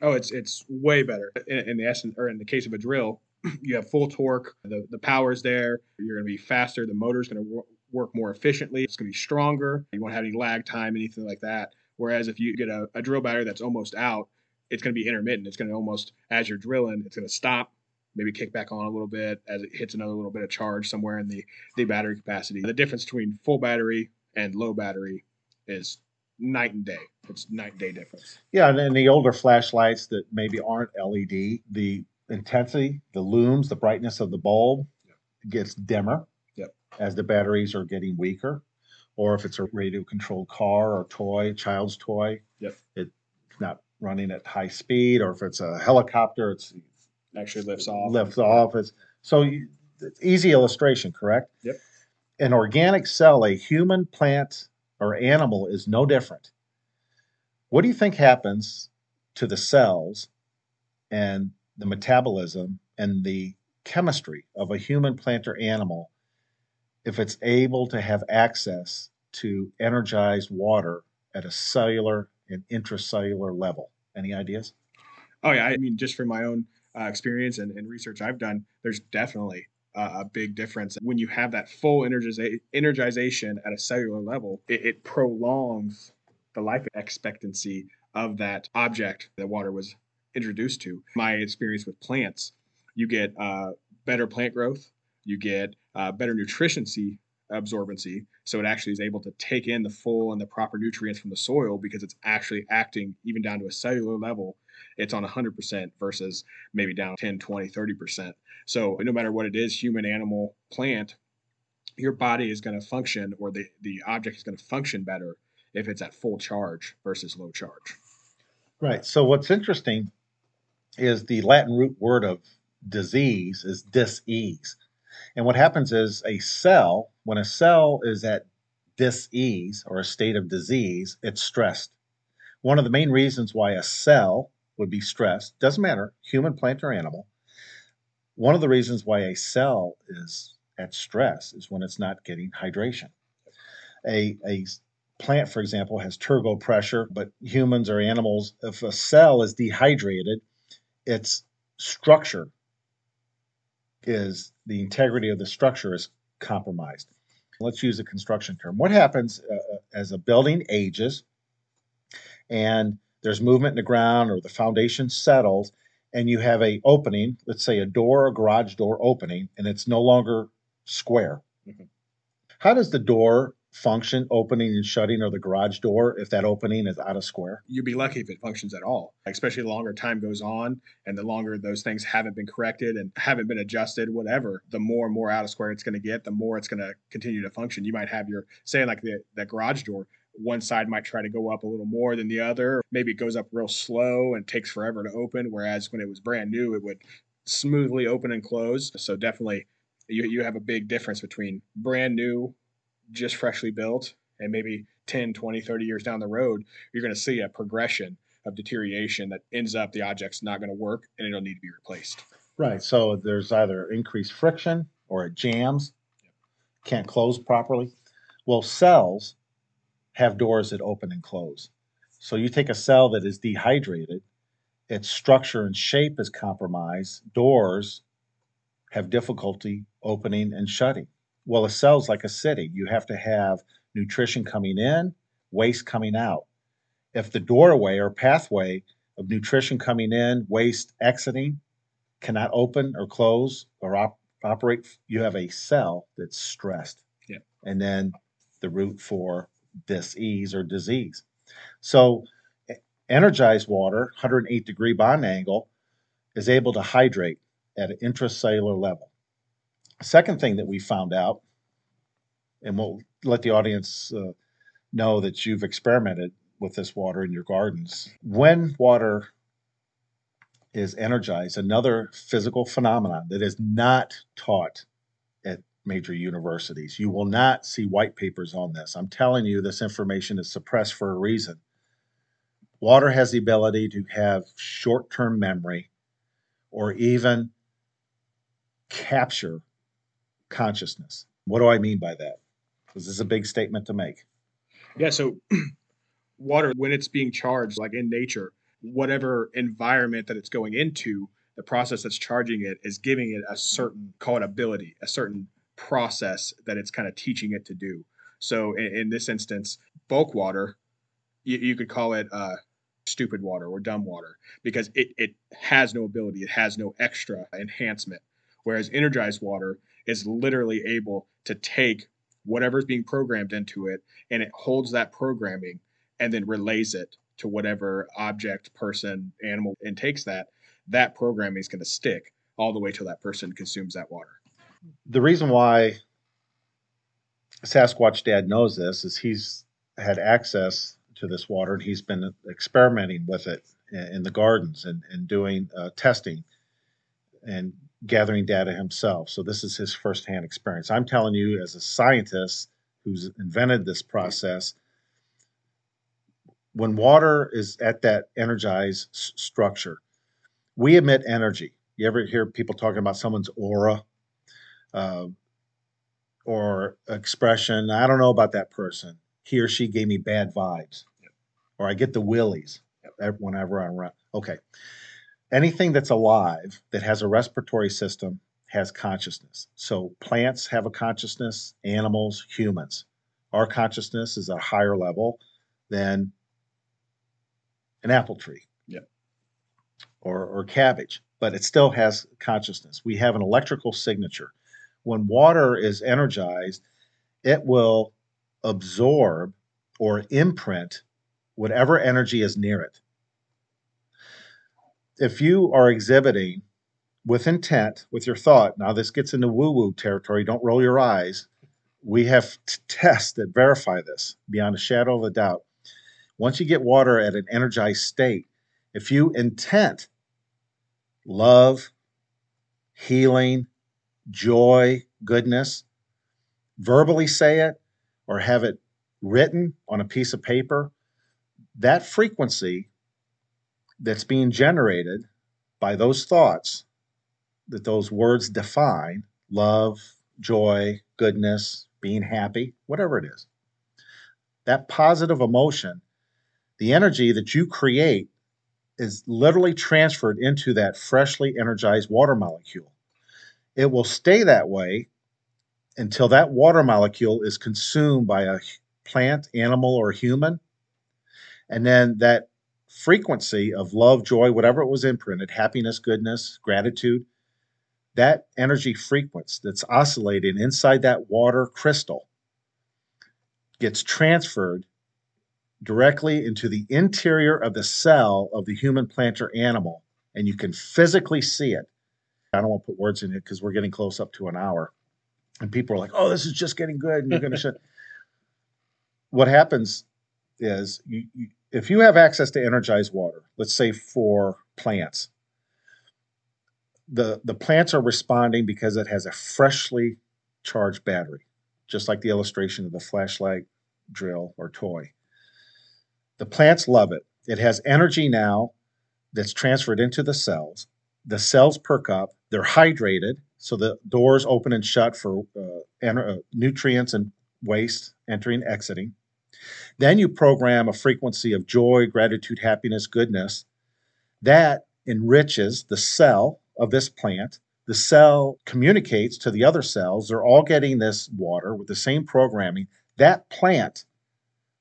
Oh, it's it's way better in, in the essence, or in the case of a drill, you have full torque. The the power's there. You're going to be faster. The motor's going to work more efficiently. It's going to be stronger. You won't have any lag time, anything like that. Whereas if you get a, a drill battery that's almost out, it's going to be intermittent. It's going to almost as you're drilling, it's going to stop, maybe kick back on a little bit as it hits another little bit of charge somewhere in the the battery capacity. The difference between full battery and low battery is night and day. It's night and day difference. Yeah, and then the older flashlights that maybe aren't LED, the intensity, the looms, the brightness of the bulb gets dimmer. As the batteries are getting weaker. Or if it's a radio controlled car or toy, child's toy, Yep. it's not running at high speed. Or if it's a helicopter, it's Actually lifts off. lifts off. It's, so you, it's easy illustration, correct? Yep. An organic cell, a human, plant, or animal is no different. What do you think happens to the cells and the metabolism and the chemistry of a human, plant, or animal if it's able to have access to energized water at a cellular and intracellular level? Any ideas? Oh yeah, I mean, just from my own uh, experience and, and research I've done, there's definitely uh, a big difference when you have that full energiza- energization at a cellular level. It, it prolongs the life expectancy of that object that water was introduced to. My experience with plants, you get uh, better plant growth, you get uh, better nutritioncy absorbency, so it actually is able to take in the full and the proper nutrients from the soil because it's actually acting even down to a cellular level it's on 100% versus maybe down 10 20 30% so no matter what it is human animal plant your body is going to function or the, the object is going to function better if it's at full charge versus low charge Right. So what's interesting is the Latin root word of disease is dis-ease. And what happens is a cell, when a cell is at dis-ease or a state of disease, it's stressed. One of the main reasons why a cell would be stressed, doesn't matter, human, plant, or animal, one of the reasons why a cell is at stress is when it's not getting hydration. A, a plant, for example, has turgor pressure, but humans or animals, if a cell is dehydrated, its structure is the integrity of the structure is compromised. Let's use a construction term. What happens uh, as a building ages and there's movement in the ground or the foundation settles and you have a opening, let's say a door, a garage door opening, and it's no longer square. Mhm. How does the door function, opening and shutting, or the garage door if that opening is out of square? you'd be lucky if it functions at all especially the longer time goes on and the longer those things haven't been corrected and haven't been adjusted whatever the more and more out of square it's going to get the more it's going to continue to function. You might have your say like the that garage door one side might try to go up a little more than the other. Maybe it goes up real slow and takes forever to open whereas when it was brand new it would smoothly open and close. So definitely you, you have a big difference between brand new just freshly built and maybe 10 20 30 years down the road you're going to see a progression of deterioration that ends up the object's not going to work and it'll need to be replaced. Right. So there's either increased friction or it jams, can't close properly. Well, cells have doors that open and close. So you take a cell that is dehydrated, its structure and shape is compromised, doors have difficulty opening and shutting. Well, a cell's like a city. You have to have nutrition coming in, waste coming out. If the doorway or pathway of nutrition coming in, waste exiting, cannot open or close or op- operate, you have a cell that's stressed. Yeah. And then the root for disease or disease. So, energized water, 108 degree bond angle, is able to hydrate at an intracellular level. Second thing that we found out, and we'll let the audience uh, know that you've experimented with this water in your gardens. When water is energized, another physical phenomenon that is not taught at major universities. You will not see white papers on this. I'm telling you, this information is suppressed for a reason. Water has the ability to have short term memory or even capture consciousness. What do I mean by that? This is a big statement to make. Yeah, so water, when it's being charged, like in nature, whatever environment that it's going into, the process that's charging it is giving it a certain, call it ability, a certain process that it's kind of teaching it to do. So in, in this instance, bulk water, you, you could call it uh, stupid water or dumb water because it, it has no ability, it has no extra enhancement. Whereas energized water is literally able to take whatever's being programmed into it and it holds that programming and then relays it to whatever object, person, animal and takes that, that programming is going to stick all the way till that person consumes that water. The reason why Sasquatch Dad knows this is he's had access to this water and he's been experimenting with it in the gardens and, and doing uh, testing and gathering data himself. So this is his firsthand experience. I'm telling you, as a scientist who's invented this process, when water is at that energized s- structure, we emit energy. You ever hear people talking about someone's aura uh, or expression? I don't know about that person. He or she gave me bad vibes, yep. or I get the willies yep. whenever I'm around. Okay. Anything that's alive that has a respiratory system has consciousness. So plants have a consciousness, animals, humans. Our consciousness is at a higher level than an apple tree yeah. or, or cabbage, but it still has consciousness. We have an electrical signature. When water is energized, it will absorb or imprint whatever energy is near it. If you are exhibiting with intent, with your thought, now this gets into woo woo territory, don't roll your eyes. We have tests that verify this beyond a shadow of a doubt. Once you get water at an energized state, if you intent love, healing, joy, goodness, verbally say it or have it written on a piece of paper, that frequency that's being generated by those thoughts that those words define love, joy, goodness, being happy, whatever it is that positive emotion the energy that you create is literally transferred into that freshly energized water molecule. It will stay that way until that water molecule is consumed by a plant, animal, or human. And then that frequency of love, joy, whatever it was imprinted, happiness, goodness, gratitude, that energy frequency that's oscillating inside that water crystal gets transferred directly into the interior of the cell of the human plant or animal, and you can physically see it. I don't want to put words in it because we're getting close up to an hour. And people are like, oh, this is just getting good. And you're going to shut. What happens is you, you, if you have access to energized water, let's say for plants, the, the plants are responding because it has a freshly charged battery, just like the illustration of the flashlight, drill, or toy. The plants love it. It has energy now that's transferred into the cells. The cells perk up, they're hydrated, so the doors open and shut for uh, uh, nutrients and waste entering, exiting. Then you program a frequency of joy, gratitude, happiness, goodness. That enriches the cell of this plant. The cell communicates to the other cells. They're all getting this water with the same programming. That plant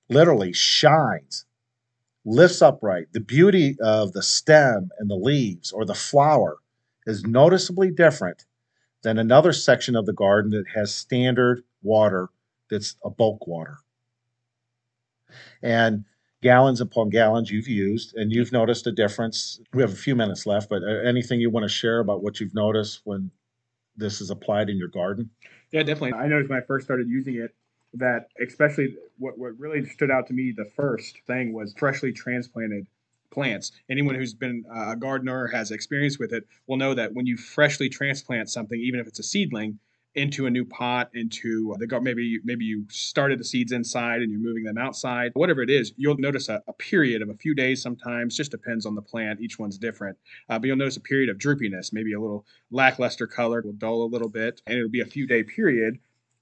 literally shines lifts upright. The beauty of the stem and the leaves or the flower is noticeably different than another section of the garden that has standard water that's a bulk water. And gallons upon gallons you've used, and you've noticed a difference. We have a few minutes left, but uh, anything you want to share about what you've noticed when this is applied in your garden? Yeah, definitely. I noticed when I first started using it, that especially what, what really stood out to me the first thing was freshly transplanted plants. Anyone who's been a gardener has experience with it will know that when you freshly transplant something, even if it's a seedling, into a new pot, into the garden, maybe maybe you started the seeds inside and you're moving them outside, whatever it is, you'll notice a, a period of a few days sometimes. Just depends on the plant. Each one's different, uh, but you'll notice a period of droopiness, maybe a little lackluster color, will dull a little bit, and it'll be a few day period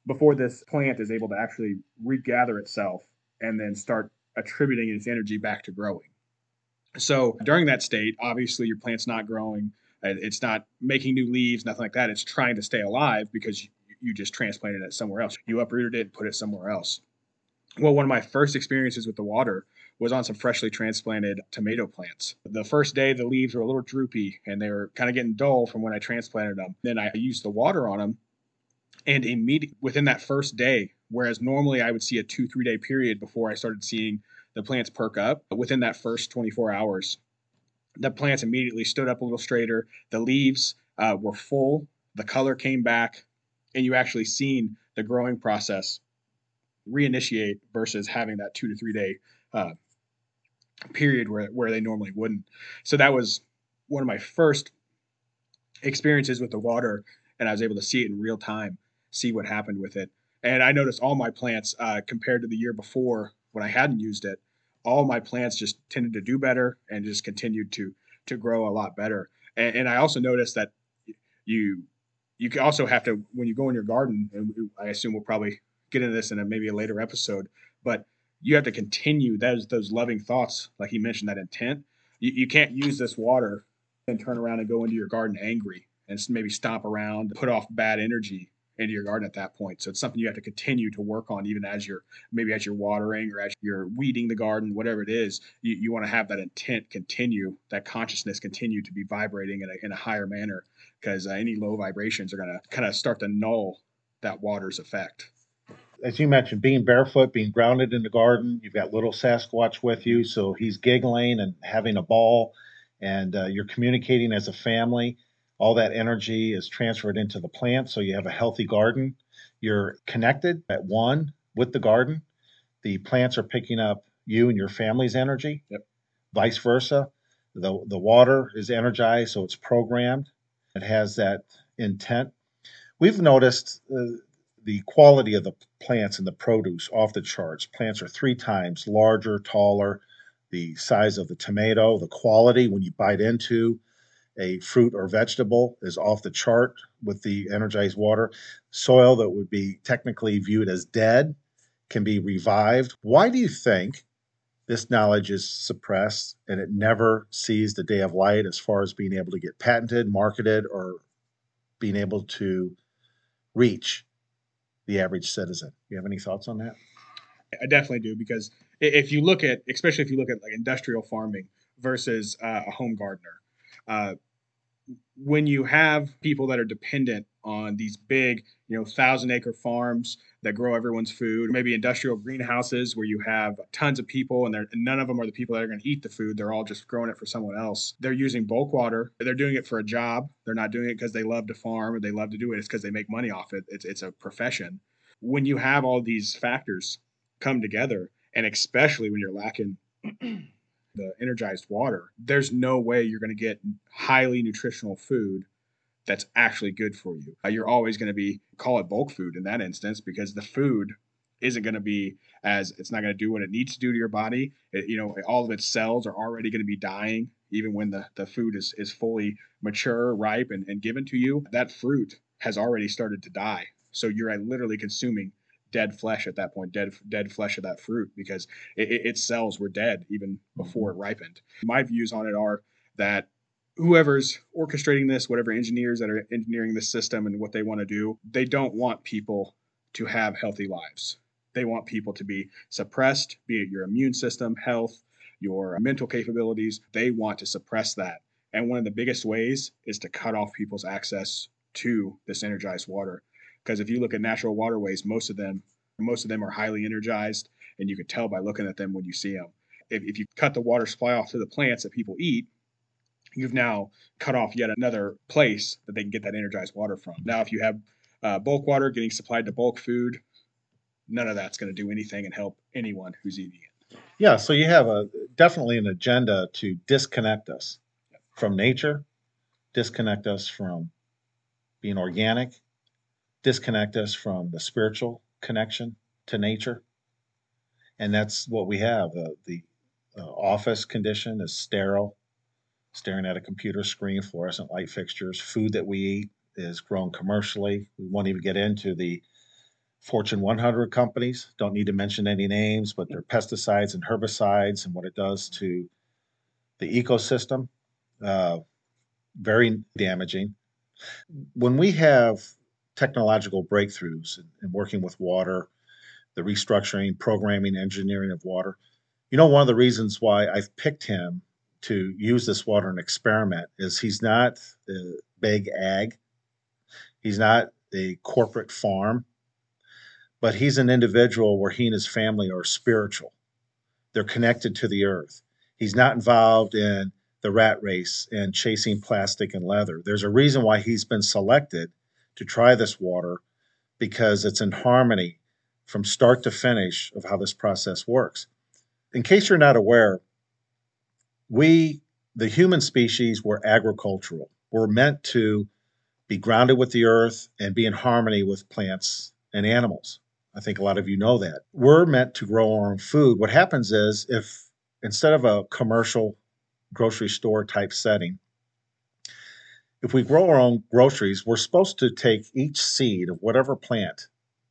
before this plant is able to actually regather itself and then start attributing its energy back to growing. So during that state, obviously your plant's not growing. It's not making new leaves, nothing like that. It's trying to stay alive because you, just transplanted it somewhere else. You uprooted it and put it somewhere else. Well, one of my first experiences with the water was on some freshly transplanted tomato plants. The first day, the leaves were a little droopy and they were kind of getting dull from when I transplanted them. Then I used the water on them, and immediately within that first day, whereas normally I would see a two, three day period before I started seeing the plants perk up, within that first 24 hours, the plants immediately stood up a little straighter. The leaves uh, were full. The color came back, and you actually seen the growing process reinitiate versus having that two to three day uh, period where where they normally wouldn't. So that was one of my first experiences with the water, and I was able to see it in real time, see what happened with it. And I noticed all my plants uh, compared to the year before when I hadn't used it, all my plants just tended to do better and just continued to to grow a lot better. And, and I also noticed that you you can also have to when you go in your garden, and I assume we'll probably get into this in a, maybe a later episode, but you have to continue those those loving thoughts, like he mentioned, that intent. You, you can't use this water and turn around and go into your garden angry and maybe stomp around, put off bad energy into your garden at that point. So it's something you have to continue to work on, even as you're maybe as you're watering or as you're weeding the garden, whatever it is. You, you want to have that intent continue, that consciousness continue to be vibrating in a, in a higher manner, because uh, any low vibrations are going to kind of start to null that water's effect. As you mentioned, being barefoot, being grounded in the garden, you've got little Sasquatch with you, so he's giggling and having a ball, and uh, you're communicating as a family all that energy is transferred into the plant so you have a healthy garden. You're connected at one with the garden. The plants are picking up you and your family's energy. Yep. vice versa. The, the water is energized so it's programmed. It has that intent. We've noticed uh, the quality of the plants and the produce off the charts. Plants are three times larger taller the size of the tomato the quality when you bite into a fruit or vegetable is off the chart with the energized water. Soil that would be technically viewed as dead can be revived. Why do you think this knowledge is suppressed and it never sees the day of light as far as being able to get patented, marketed, or being able to reach the average citizen? You have any thoughts on that? I definitely do because if you look at, especially if you look at like industrial farming versus uh, a home gardener, uh, when you have people that are dependent on these big, you know, thousand acre farms that grow everyone's food, maybe industrial greenhouses where you have tons of people and, and none of them are the people that are going to eat the food. They're all just growing it for someone else. They're using bulk water. They're doing it for a job. They're not doing it because they love to farm or they love to do it. It's because they make money off it. It's, it's a profession. When you have all these factors come together, and especially when you're lacking the energized water, there's no way you're going to get highly nutritional food that's actually good for you. Uh, you're always going to be call it bulk food in that instance because the food isn't going to be as it's not going to do what it needs to do to your body. It, you know, all of its cells are already going to be dying even when the, the food is, is fully mature, ripe, and, and given to you. That fruit has already started to die. So you're literally consuming dead flesh at that point, dead dead flesh of that fruit because it, it, its cells were dead even mm-hmm. before it ripened. My views on it are that whoever's orchestrating this, whatever engineers that are engineering this system and what they want to do, they don't want people to have healthy lives. They want people to be suppressed, be it your immune system, health, your mental capabilities. They want to suppress that. And one of the biggest ways is to cut off people's access to this energized water. Because if you look at natural waterways, most of them most of them are highly energized, and you can tell by looking at them when you see them. If, if you cut the water supply off to the plants that people eat, you've now cut off yet another place that they can get that energized water from. Now, if you have uh, bulk water getting supplied to bulk food, none of that's going to do anything and help anyone who's eating it. Yeah, so you have a definitely an agenda to disconnect us from nature, disconnect us from being organic, disconnect us from the spiritual connection to nature. And that's what we have. Uh, the uh, office condition is sterile, staring at a computer screen, fluorescent light fixtures. Food that we eat is grown commercially. We won't even get into the Fortune 100 companies. Don't need to mention any names, but they're pesticides and herbicides and what it does to the ecosystem. Uh, very damaging. When we have technological breakthroughs in, working with water, the restructuring, programming, engineering of water, you know, one of the reasons why I've picked him to use this water and experiment is he's not the big ag, he's not a corporate farm, but he's an individual where he and his family are spiritual. They're connected to the earth. He's not involved in the rat race and chasing plastic and leather. There's a reason why he's been selected to try this water because it's in harmony from start to finish of how this process works. In case you're not aware, we, the human species, were agricultural. We're meant to be grounded with the earth and be in harmony with plants and animals. I think a lot of you know that. We're meant to grow our own food. What happens is if instead of a commercial grocery store type setting. If we grow our own groceries, we're supposed to take each seed of whatever plant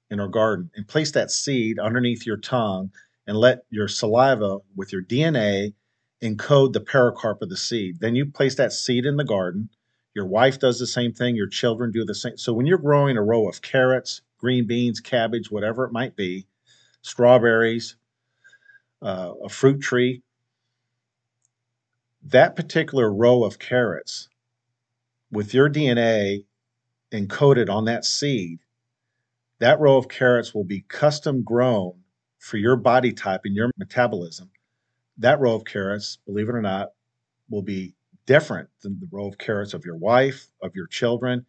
in our garden and place that seed underneath your tongue and let your saliva with your DNA encode the pericarp of the seed. Then you place that seed in the garden. Your wife does the same thing, your children do the same. So when you're growing a row of carrots, green beans, cabbage, whatever it might be, strawberries, uh, a fruit tree, that particular row of carrots with your DNA encoded on that seed, that row of carrots will be custom grown for your body type and your metabolism. That row of carrots, believe it or not, will be different than the row of carrots of your wife, of your children,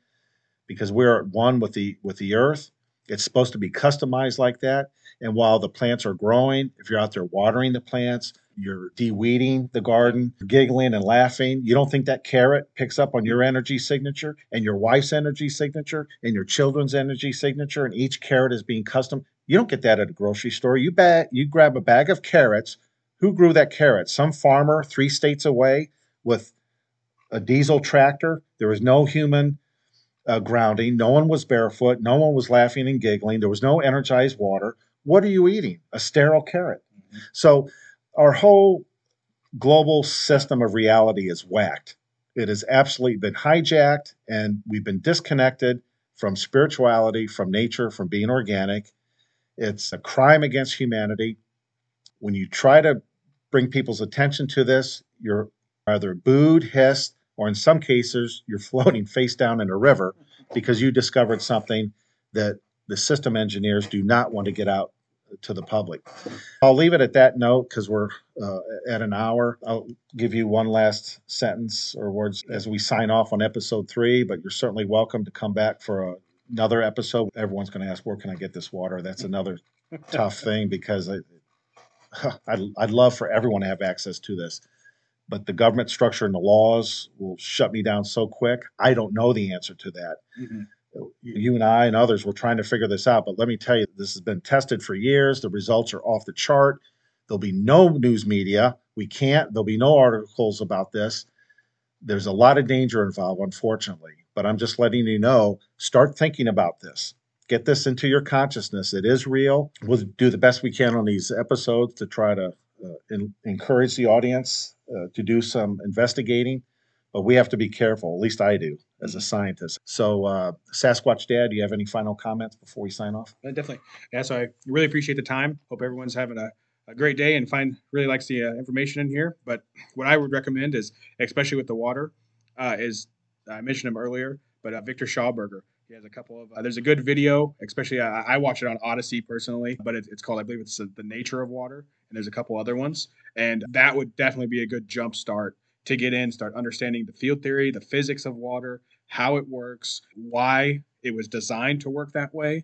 because we're one with the with the earth. It's supposed to be customized like that. And while the plants are growing, if you're out there watering the plants, you're de-weeding the garden, giggling and laughing. You don't think that carrot picks up on your energy signature and your wife's energy signature and your children's energy signature, and each carrot is being custom. You don't get that at a grocery store. You bag, you grab a bag of carrots. Who grew that carrot? Some farmer three states away with a diesel tractor. There was no human uh, grounding. No one was barefoot. No one was laughing and giggling. There was no energized water. What are you eating? A sterile carrot. Mm-hmm. So our whole global system of reality is whacked. It has absolutely been hijacked, and we've been disconnected from spirituality, from nature, from being organic. It's a crime against humanity. When you try to bring people's attention to this, you're either booed, hissed, or in some cases, you're floating face down in a river because you discovered something that the system engineers do not want to get out to the public. I'll leave it at that note because we're uh, at an hour. I'll give you one last sentence or words as we sign off on episode three, but you're certainly welcome to come back for a, another episode. Everyone's going to ask, where can I get this water? That's another tough thing because I, I'd, I'd love for everyone to have access to this. But the government structure and the laws will shut me down so quick. I don't know the answer to that. Mm-hmm you and I and others were trying to figure this out. But let me tell you, this has been tested for years. The results are off the chart. There'll be no news media. We can't, there'll be no articles about this. There's a lot of danger involved, unfortunately. But I'm just letting you know start thinking about this. Get this into your consciousness. It is real. We'll do the best we can on these episodes to try to uh, in, encourage the audience uh, to do some investigating but we have to be careful. At least I do as a scientist. So, uh, Sasquatch Dad, do you have any final comments before we sign off? Uh, definitely. Yeah, so I really appreciate the time. Hope everyone's having a, a great day and find really likes the uh, information in here. But what I would recommend is, especially with the water, uh, is I mentioned him earlier, but uh, Victor Schauberger. He has a couple of. Uh, there's a good video, especially I, I watch it on Odysee personally, but it, it's called I believe it's the nature of water, and there's a couple other ones, and that would definitely be a good jump start to get in, start understanding the field theory, the physics of water, how it works, why it was designed to work that way,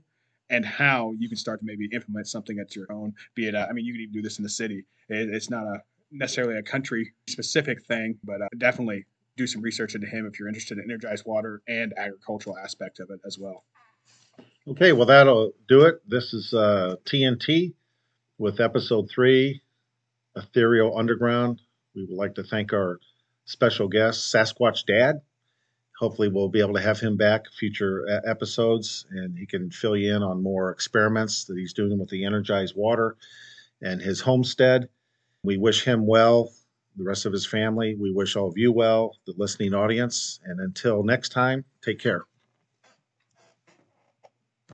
and how you can start to maybe implement something at your own. Be it, a, I mean, you can even do this in the city. It, it's not a necessarily a country specific thing, but uh, definitely do some research into him if you're interested in energized water and agricultural aspect of it as well. Okay, well, that'll do it. This is uh, TNT with episode three, Aethereal Underground. We would like to thank our special guest, Sasquatch Dad. Hopefully, we'll be able to have him back future episodes and he can fill you in on more experiments that he's doing with the energized water and his homestead. We wish him well, the rest of his family. We wish all of you well, the listening audience. And until next time, take care.